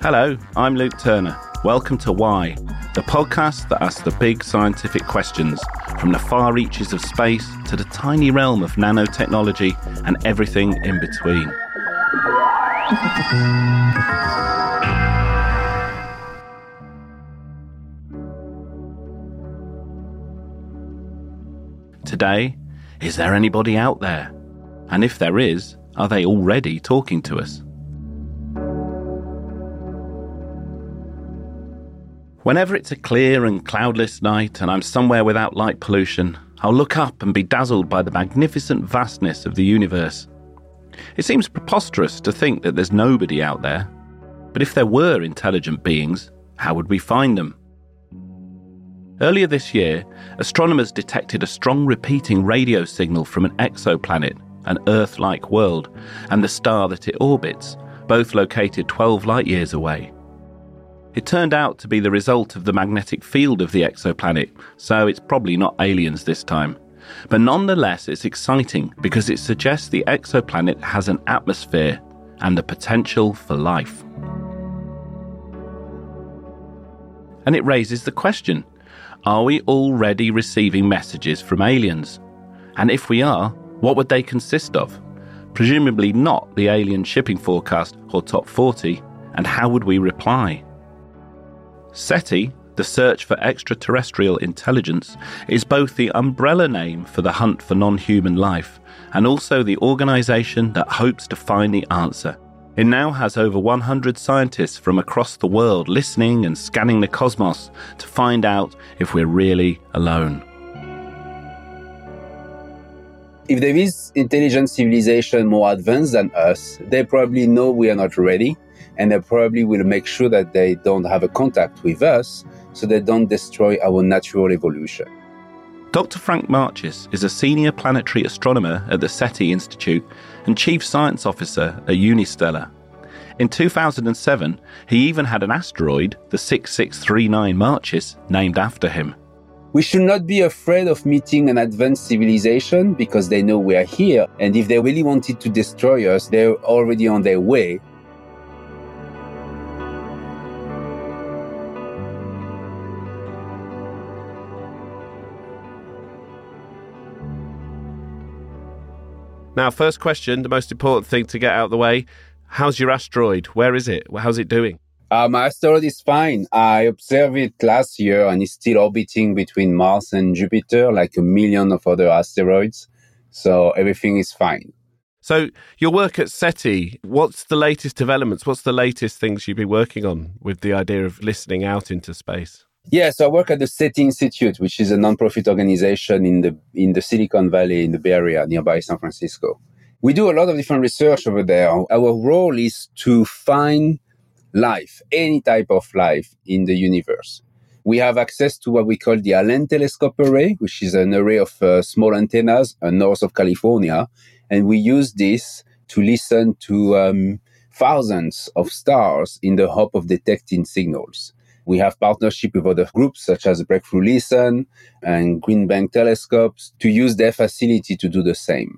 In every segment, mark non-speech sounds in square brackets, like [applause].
Hello, I'm Luke Turner. Welcome to Why, the podcast that asks the big scientific questions from the far reaches of space to the tiny realm of nanotechnology and everything in between. Today, is there anybody out there? And if there is, are they already talking to us? Whenever it's a clear and cloudless night and I'm somewhere without light pollution, I'll look up and be dazzled by the magnificent vastness of the universe. It seems preposterous to think that there's nobody out there. But if there were intelligent beings, how would we find them? Earlier this year, astronomers detected a strong repeating radio signal from an exoplanet, an Earth like world, and the star that it orbits, both located 12 light years away. It turned out to be the result of the magnetic field of the exoplanet, so it's probably not aliens this time. But nonetheless, it's exciting because it suggests the exoplanet has an atmosphere and the potential for life. And it raises the question are we already receiving messages from aliens? And if we are, what would they consist of? Presumably not the alien shipping forecast or top 40, and how would we reply? SETI, the search for extraterrestrial intelligence, is both the umbrella name for the hunt for non human life and also the organization that hopes to find the answer. It now has over 100 scientists from across the world listening and scanning the cosmos to find out if we're really alone. If there is intelligent civilization more advanced than us, they probably know we are not ready, and they probably will make sure that they don't have a contact with us so they don't destroy our natural evolution. Dr. Franck Marchis is a senior planetary astronomer at the SETI Institute and chief science officer at Unistellar. In 2007, he even had an asteroid, the 6639 Marchis, named after him. We should not be afraid of meeting an advanced civilization because they know we are here. And if they really wanted to destroy us, they're already on their way. Now, first question, the most important thing to get out of the way. How's your asteroid? Where is it? How's it doing? Uh, my asteroid is fine. I observed it last year and it's still orbiting between Mars and Jupiter like a million of other asteroids. So everything is fine. So, your work at SETI, what's the latest developments? What's the latest things you've been working on with the idea of listening out into space? Yeah, so I work at the SETI Institute, which is a nonprofit organization in the in the Silicon Valley in the Bay Area nearby San Francisco. We do a lot of different research over there. Our role is to find life, any type of life in the universe. We have access to what we call the Allen Telescope Array, which is an array of uh, small antennas uh, north of California, and we use this to listen to um, thousands of stars in the hope of detecting signals. We have partnership with other groups such as Breakthrough Listen and Green Bank Telescopes to use their facility to do the same.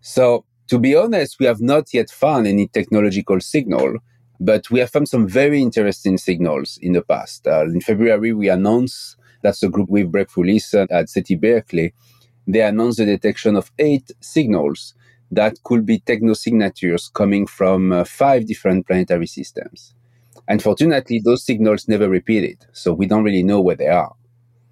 So to be honest, we have not yet found any technological signal, but we have found some very interesting signals in the past. Uh, in February, we announced that's the group with Breakthrough Listen at SETI Berkeley they announced the detection of eight signals that could be technosignatures coming from uh, five different planetary systems. Unfortunately, those signals never repeated, so we don't really know where they are.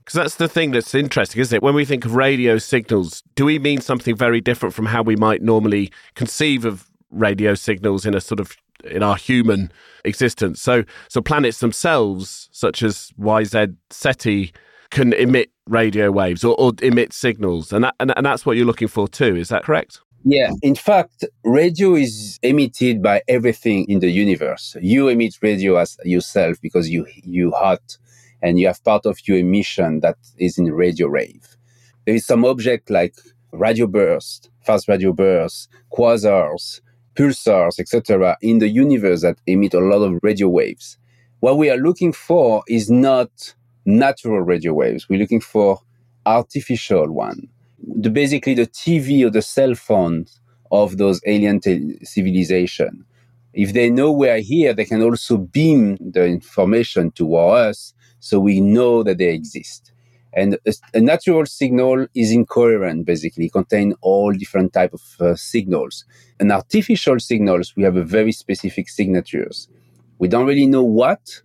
Because that's the thing that's interesting, isn't it? When we think of radio signals, do we mean something very different from how we might normally conceive of radio signals in a sort of in our human existence? So, so planets themselves, such as YZ Ceti, can emit radio waves or, or emit signals, and, that, and and that's what you're looking for too. Is that correct? Yeah, in fact, radio is emitted by everything in the universe. You emit radio as yourself because you you hot and you have part of your emission that is in radio wave. There is some object like radio burst, fast radio bursts, quasars, pulsars, etc. in the universe that emit a lot of radio waves. What we are looking for is not natural radio waves. We're looking for artificial one. The, basically the TV or the cell phones of those alien civilization. If they know we are here, they can also beam the information to us so we know that they exist. And a, a natural signal is incoherent, basically, contain all different type of uh, signals. And artificial signals, we have a very specific signatures. We don't really know what,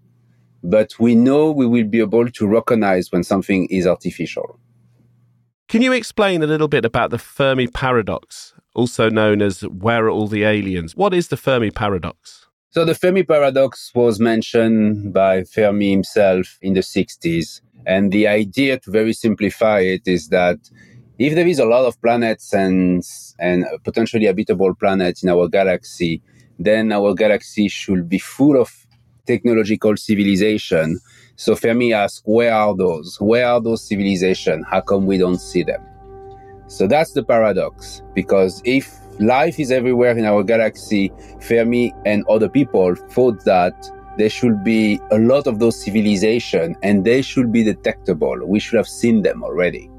but we know we will be able to recognize when something is artificial. Can you explain a little bit about the Fermi paradox, also known as where are all the aliens? What is the Fermi paradox? So the Fermi paradox was mentioned by Fermi himself in the 60s. And the idea to very simplify it is that if there is a lot of planets and, and potentially habitable planets in our galaxy, then our galaxy should be full of technological civilization. So Fermi asks, where are those? Where are those civilizations? How come we don't see them? So that's the paradox, because if life is everywhere in our galaxy, Fermi and other people thought that there should be a lot of those civilizations and they should be detectable. We should have seen them already.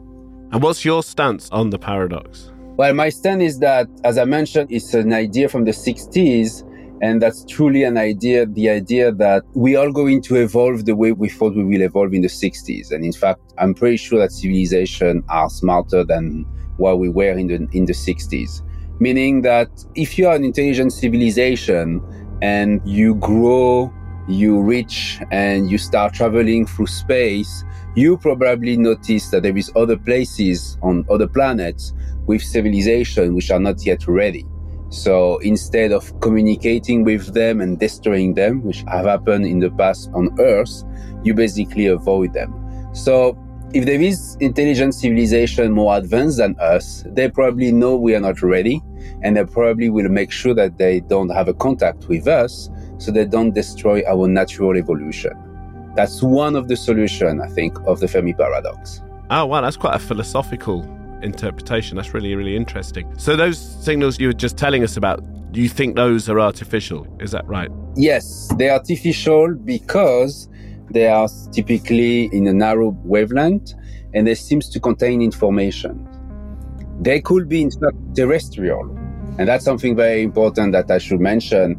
And what's your stance on the paradox? Well, my stand is that, as I mentioned, it's an idea from the 60s and that's truly an idea, the idea that we are going to evolve the way we thought we will evolve in the 60s. And in fact, I'm pretty sure that civilization are smarter than what we were in the, in the 60s. Meaning that if you are an intelligent civilization and you grow, you reach and you start traveling through space, you probably notice that there is other places on other planets with civilization which are not yet ready. So instead of communicating with them and destroying them, which have happened in the past on Earth, you basically avoid them. So if there is intelligent civilization more advanced than us, they probably know we are not ready and they probably will make sure that they don't have a contact with us so they don't destroy our natural evolution. That's one of the solutions, I think, of the Fermi paradox. Oh, wow, that's quite a philosophical interpretation. That's really, really interesting. So, those signals you were just telling us about, you think those are artificial? Is that right? Yes, they're artificial because they are typically in a narrow wavelength and they seems to contain information. They could be in fact terrestrial. And that's something very important that I should mention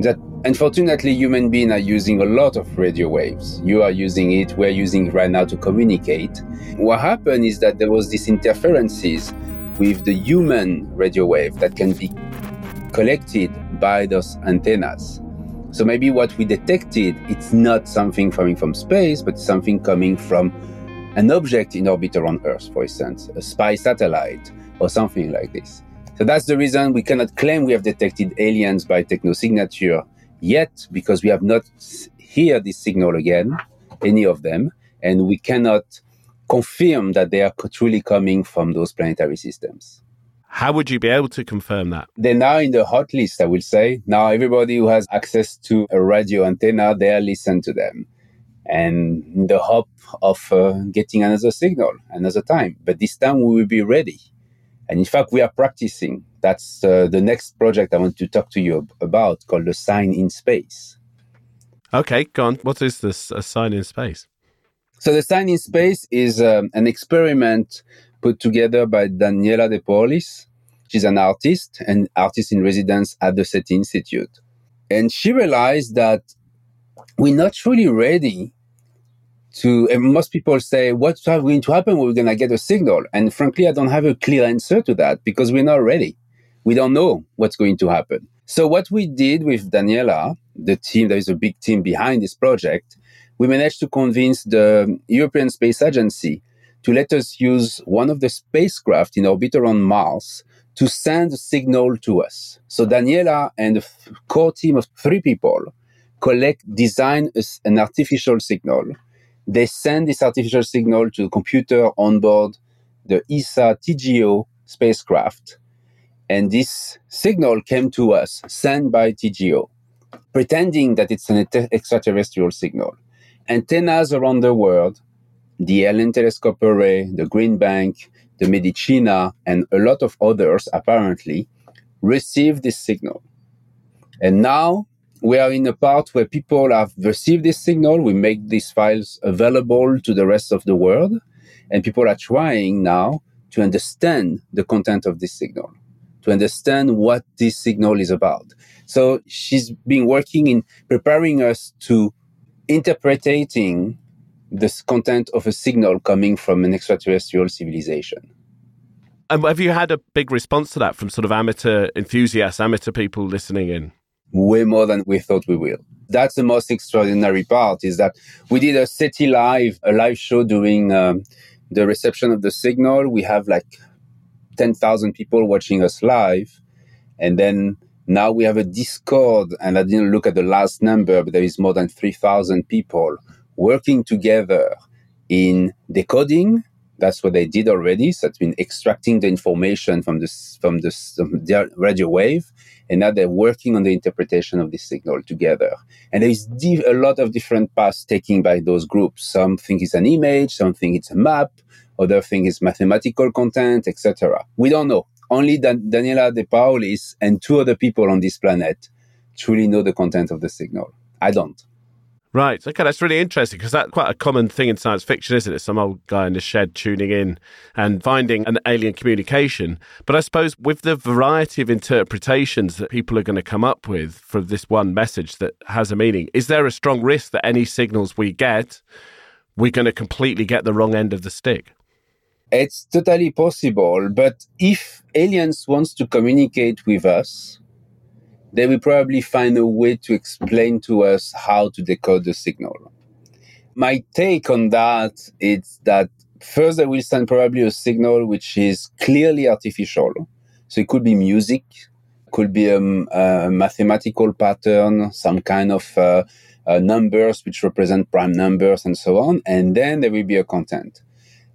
that unfortunately human beings are using a lot of radio waves. You are using it, we're using it right now to communicate. What happened is that there was these interferences with the human radio wave that can be collected by those antennas. So maybe what we detected, it's not something coming from space, but something coming from an object in orbit around Earth, for instance, a spy satellite or something like this. So that's the reason we cannot claim we have detected aliens by technosignature yet, because we have not heard this signal again, any of them, and we cannot confirm that they are truly coming from those planetary systems. How would you be able to confirm that? They're now in the hot list, I will say. Now everybody who has access to a radio antenna, they listen to them. And in the hope of uh, getting another signal, another time. But this time we will be ready. And in fact, we are practicing. That's uh, the next project I want to talk to you about called the Sign in Space. Okay, go on. What is this a sign in space? So the Sign in Space is um, an experiment put together by Daniela De Paulis. She's an artist and artist in residence at the SETI Institute. And she realized that we're not truly ready to, and most people say, what's going to happen we're going to get a signal? And frankly, I don't have a clear answer to that because we're not ready. We don't know what's going to happen. So what we did with Daniela, the team, there is a big team behind this project, we managed to convince the European Space Agency to let us use one of the spacecraft in orbit around Mars to send a signal to us. So Daniela and a core team of three people collect, design an artificial signal. They send this artificial signal to the computer on board the ESA TGO spacecraft. And this signal came to us, sent by TGO, pretending that it's an extraterrestrial signal. Antennas around the world, the Allen Telescope Array, the Green Bank, the Medicina, and a lot of others apparently received this signal. And now we are in a part where people have received this signal. We make these files available to the rest of the world, and people are trying now to understand the content of this signal, to understand what this signal is about. So she's been working in preparing us to interpreting the content of a signal coming from an extraterrestrial civilization. And have you had a big response to that from sort of amateur enthusiasts, amateur people listening in? way more than we thought we will. That's the most extraordinary part is that we did a SETI live, a live show during um, the reception of the signal. We have like 10,000 people watching us live. And then now we have a Discord, and I didn't look at the last number, but there is more than 3,000 people working together in decoding. That's what they did already. So it's been extracting the information from this from the radio wave and now they're working on the interpretation of this signal together. And there is a lot of different paths taken by those groups. Some think it's an image, some think it's a map, other think it's mathematical content, etc. We don't know. Only Dan- Daniela De Paulis and two other people on this planet truly know the content of the signal. I don't. Right. Okay, that's really interesting because that's quite a common thing in science fiction, isn't it? Some old guy in the shed tuning in and finding an alien communication. But I suppose with the variety of interpretations that people are going to come up with for this one message that has a meaning, is there a strong risk that any signals we get, we're going to completely get the wrong end of the stick? It's totally possible. But if aliens wants to communicate with us, they will probably find a way to explain to us how to decode the signal. My take on that is that first they will send probably a signal which is clearly artificial. So it could be music, could be um, a mathematical pattern, some kind of uh, uh, numbers which represent prime numbers and so on, and then there will be a content.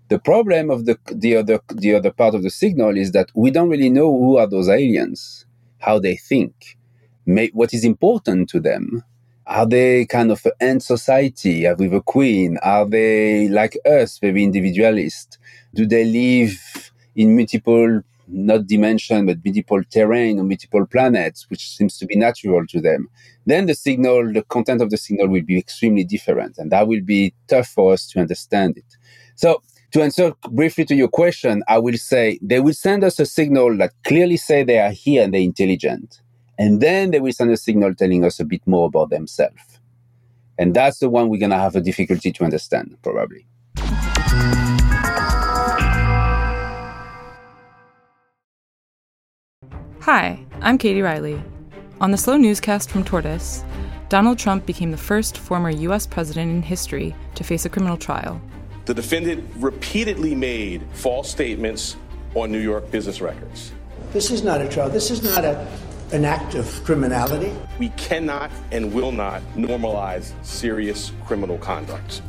The problem of the the other the other part of the signal is that we don't really know who are those aliens, how they think what is important to them. Are they kind of an end society uh, with a queen? Are they like us, very individualist? Do they live in multiple, not dimension, but multiple terrain or multiple planets, which seems to be natural to them? Then the signal, the content of the signal will be extremely different, and that will be tough for us to understand it. So to answer briefly to your question, I will say they will send us a signal that clearly say they are here and they're intelligent. And then they will send a signal telling us a bit more about themselves. And that's the one we're going to have a difficulty to understand, probably. Hi, I'm Katie Riley. On the Slow Newscast from Tortoise, Donald Trump became the first former U.S. president in history to face a criminal trial. The defendant repeatedly made false statements on New York business records. This is not a trial. This is not a an act of criminality. We cannot and will not normalize serious criminal conduct.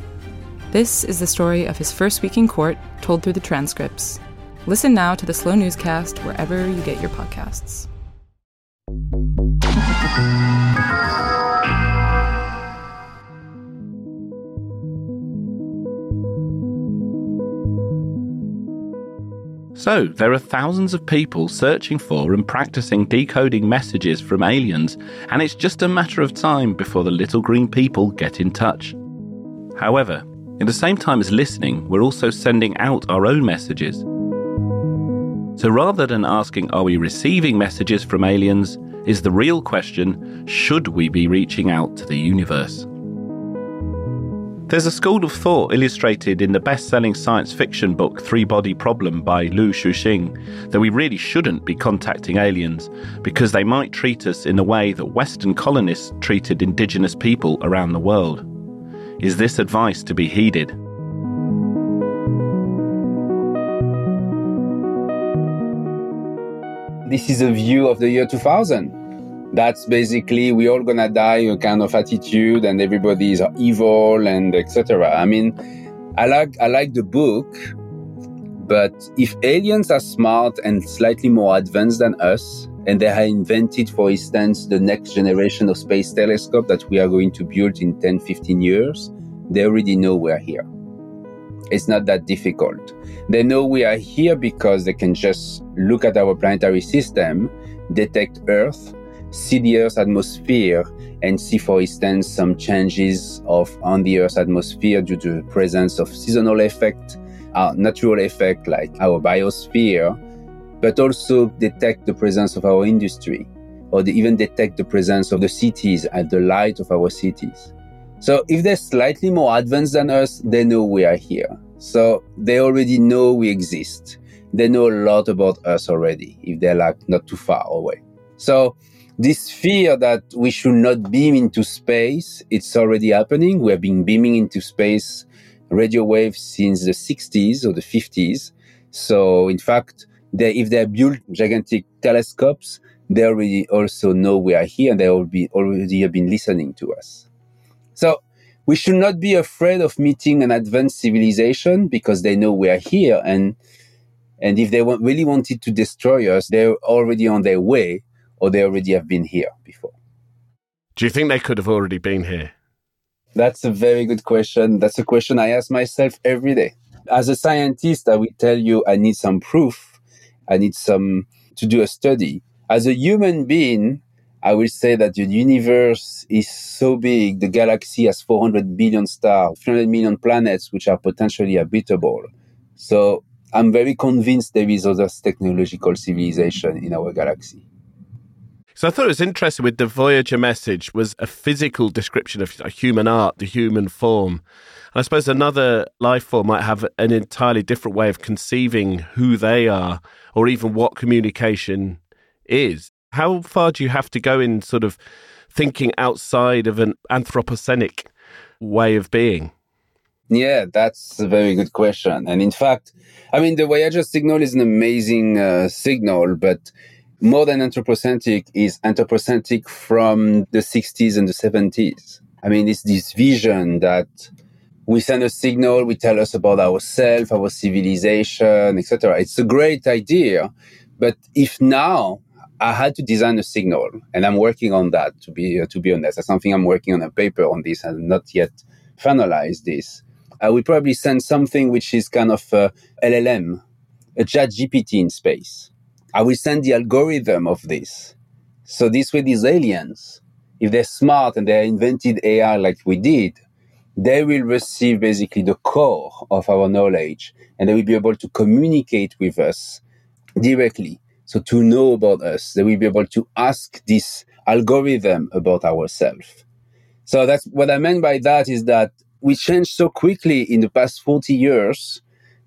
This is the story of his first week in court, told through the transcripts. Listen now to the Slow Newscast wherever you get your podcasts. So, there are thousands of people searching for and practicing decoding messages from aliens, and it's just a matter of time before the little green people get in touch. However, in the same time as listening, we're also sending out our own messages. So rather than asking, are we receiving messages from aliens, is the real question, should we be reaching out to the universe? There's a school of thought illustrated in the best selling science fiction book Three Body Problem by Liu Cixin that we really shouldn't be contacting aliens because they might treat us in the way that Western colonists treated indigenous people around the world. Is this advice to be heeded? This is a view of the year 2000 that's basically we all gonna die a kind of attitude and everybody is evil and etc i mean i like i like the book but if aliens are smart and slightly more advanced than us and they have invented for instance the next generation of space telescope that we are going to build in 10 15 years they already know we're here. It's not that difficult. They know we are here because they can just look at our planetary system detect earth see the Earth's atmosphere and see, for instance, some changes of on the Earth's atmosphere due to the presence of seasonal effect, uh, natural effect like our biosphere, but also detect the presence of our industry, or even detect the presence of the cities at the light of our cities. So if they're slightly more advanced than us, they know we are here. So they already know we exist. They know a lot about us already, if they're like not too far away. So this fear that we should not beam into space, it's already happening. We have been beaming into space radio waves since the 60s or the 50s. So, in fact, they, if they build gigantic telescopes, they already also know we are here and they will be already have been listening to us. So, we should not be afraid of meeting an advanced civilization because they know we are here and and if they really wanted to destroy us, they're already on their way or they already have been here before. Do you think they could have already been here? That's a very good question. That's a question I ask myself every day. As a scientist, I will tell you I need some proof. I need some to do a study. As a human being, I will say that the universe is so big, the galaxy has 400 billion stars, 300 million planets, which are potentially habitable. So I'm very convinced there is other technological civilization in our galaxy. So I thought it was interesting with the Voyager message was a physical description of human art, the human form. And I suppose another life form might have an entirely different way of conceiving who they are or even what communication is. How far do you have to go in sort of thinking outside of an anthropocenic way of being? Yeah, that's a very good question. And in fact, I mean, the Voyager signal is an amazing uh, signal, but more than anthropocentric is anthropocentric from the 60s and the 70s. I mean, it's this vision that we send a signal, we tell us about ourselves, our civilization, etc. It's a great idea, but if now I had to design a signal, and I'm working on that to be uh, to be honest, that's something I'm working on a paper on this and not yet finalized this. I would probably send something which is kind of a LLM, a chat GPT in space I will send the algorithm of this. So this way, these aliens, if they're smart and they invented AI like we did, they will receive basically the core of our knowledge and they will be able to communicate with us directly. So to know about us, they will be able to ask this algorithm about ourselves. So that's what I meant by that is that we changed so quickly in the past 40 years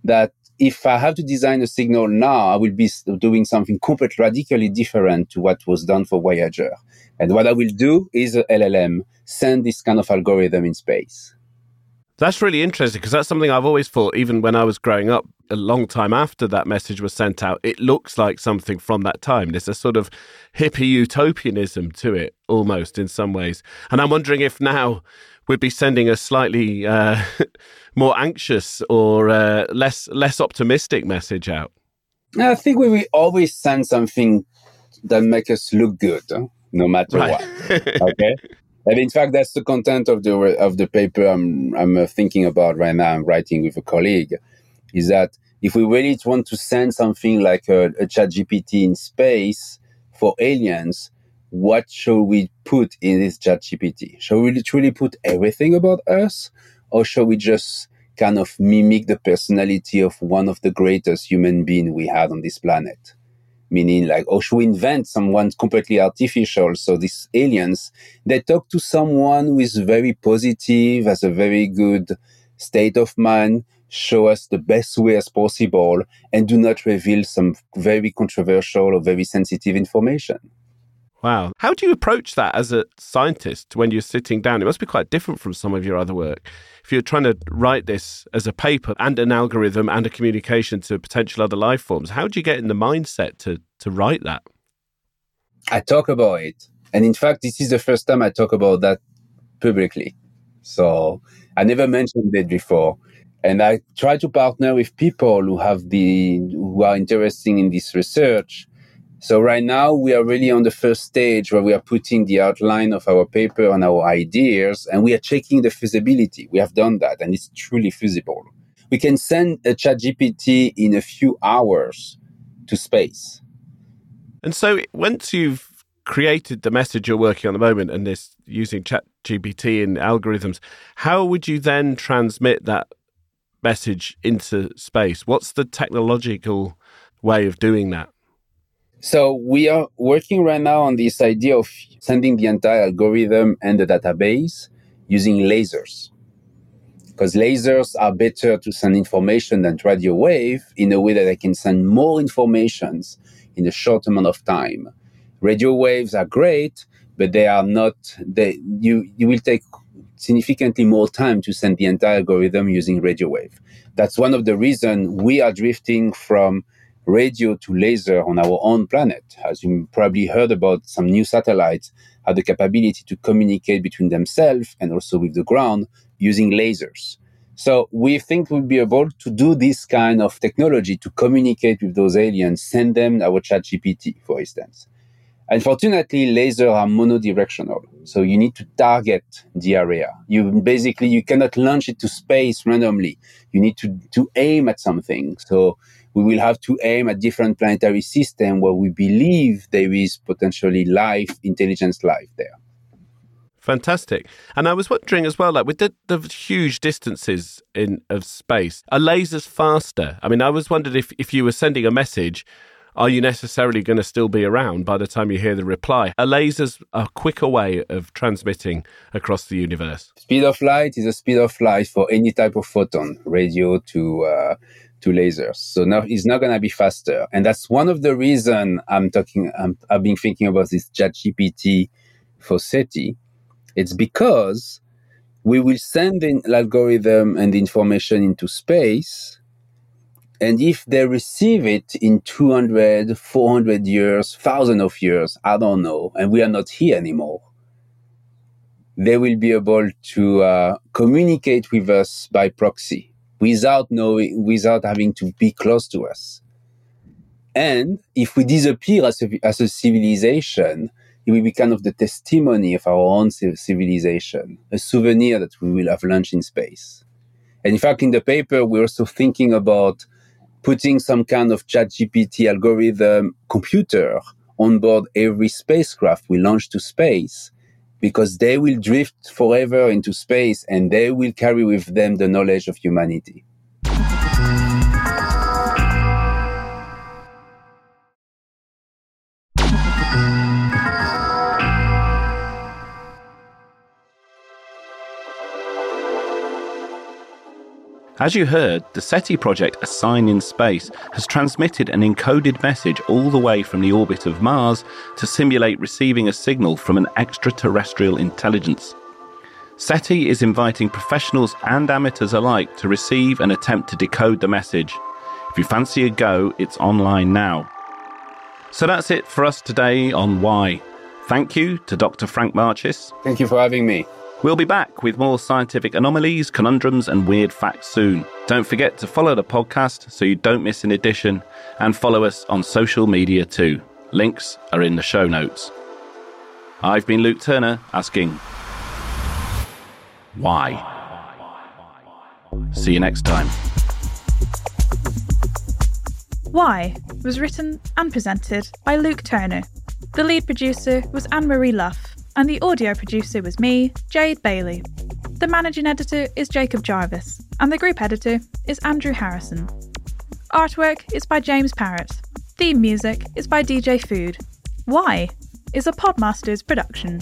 that if I have to design a signal now, I will be doing something completely radically different to what was done for Voyager. And what I will do is a LLM send this kind of algorithm in space. That's really interesting because that's something I've always thought, even when I was growing up, a long time after that message was sent out, it looks like something from that time. There's a sort of hippie utopianism to it almost in some ways. And I'm wondering if now we'd be sending a slightly uh, [laughs] more anxious or uh, less less optimistic message out? I think we will always send something that makes us look good, no matter right. what. [laughs] okay. And in fact, that's the content of the of the paper I'm I'm uh, thinking about right now. I'm writing with a colleague. Is that if we really want to send something like a, a chat GPT in space for aliens, what should we put in this chat GPT? Shall we truly put everything about us? Or shall we just kind of mimic the personality of one of the greatest human beings we had on this planet? Meaning like, oh, should we invent someone completely artificial? So these aliens, they talk to someone who is very positive, has a very good state of mind, show us the best way as possible, and do not reveal some very controversial or very sensitive information. Wow. How do you approach that as a scientist when you're sitting down? It must be quite different from some of your other work. If you're trying to write this as a paper and an algorithm and a communication to potential other life forms, how do you get in the mindset to, to write that? I talk about it. And in fact, this is the first time I talk about that publicly. So I never mentioned it before. And I try to partner with people who have the, who are interested in this research so right now we are really on the first stage where we are putting the outline of our paper and our ideas and we are checking the feasibility. We have done that and it's truly feasible. We can send a chat GPT in a few hours to space. And so once you've created the message you're working on at the moment and this using chat GPT and algorithms, how would you then transmit that message into space? What's the technological way of doing that? So we are working right now on this idea of sending the entire algorithm and the database using lasers. Because lasers are better to send information than radio wave in a way that I can send more informations in a short amount of time. Radio waves are great, but they are not they you you will take significantly more time to send the entire algorithm using radio wave. That's one of the reasons we are drifting from radio to laser on our own planet. As you probably heard about, some new satellites have the capability to communicate between themselves and also with the ground using lasers. So we think we'll be able to do this kind of technology to communicate with those aliens, send them our chat GPT, for instance. Unfortunately, lasers are monodirectional. So you need to target the area. You basically, you cannot launch it to space randomly. You need to, to aim at something. So we will have to aim at different planetary systems where we believe there is potentially life, intelligence life there. Fantastic. And I was wondering as well, like with the, the huge distances in of space, are lasers faster? I mean, I was wondering if, if you were sending a message, are you necessarily going to still be around by the time you hear the reply? Are lasers a quicker way of transmitting across the universe? Speed of light is a speed of light for any type of photon, radio to uh, to lasers. So now it's not going to be faster. And that's one of the reason I'm talking, i have been thinking about this ChatGPT for SETI. It's because we will send the algorithm and the information into space. And if they receive it in 200, 400 years, thousand of years, I don't know, and we are not here anymore, they will be able to uh, communicate with us by proxy without knowing, without having to be close to us. And if we disappear as a, as a civilization, it will be kind of the testimony of our own civilization, a souvenir that we will have launched in space. And in fact, in the paper, we're also thinking about putting some kind of chat GPT algorithm computer on board every spacecraft we launch to space because they will drift forever into space and they will carry with them the knowledge of humanity. As you heard, the SETI project A Sign in Space has transmitted an encoded message all the way from the orbit of Mars to simulate receiving a signal from an extraterrestrial intelligence. SETI is inviting professionals and amateurs alike to receive and attempt to decode the message. If you fancy a go, it's online now. So that's it for us today on Why. Thank you to Dr. Franck Marchis. Thank you for having me. We'll be back with more scientific anomalies, conundrums, and weird facts soon. Don't forget to follow the podcast so you don't miss an edition, and follow us on social media too. Links are in the show notes. I've been Luke Turner asking, why? See you next time. Why was written and presented by Luke Turner. The lead producer was Anne Marie Luff and the audio producer was me, Jade Bailey. The managing editor is Jacob Jarvis, and the group editor is Andrew Harrison. Artwork is by James Parrett. Theme music is by DJ Food. Why is a Podmasters production.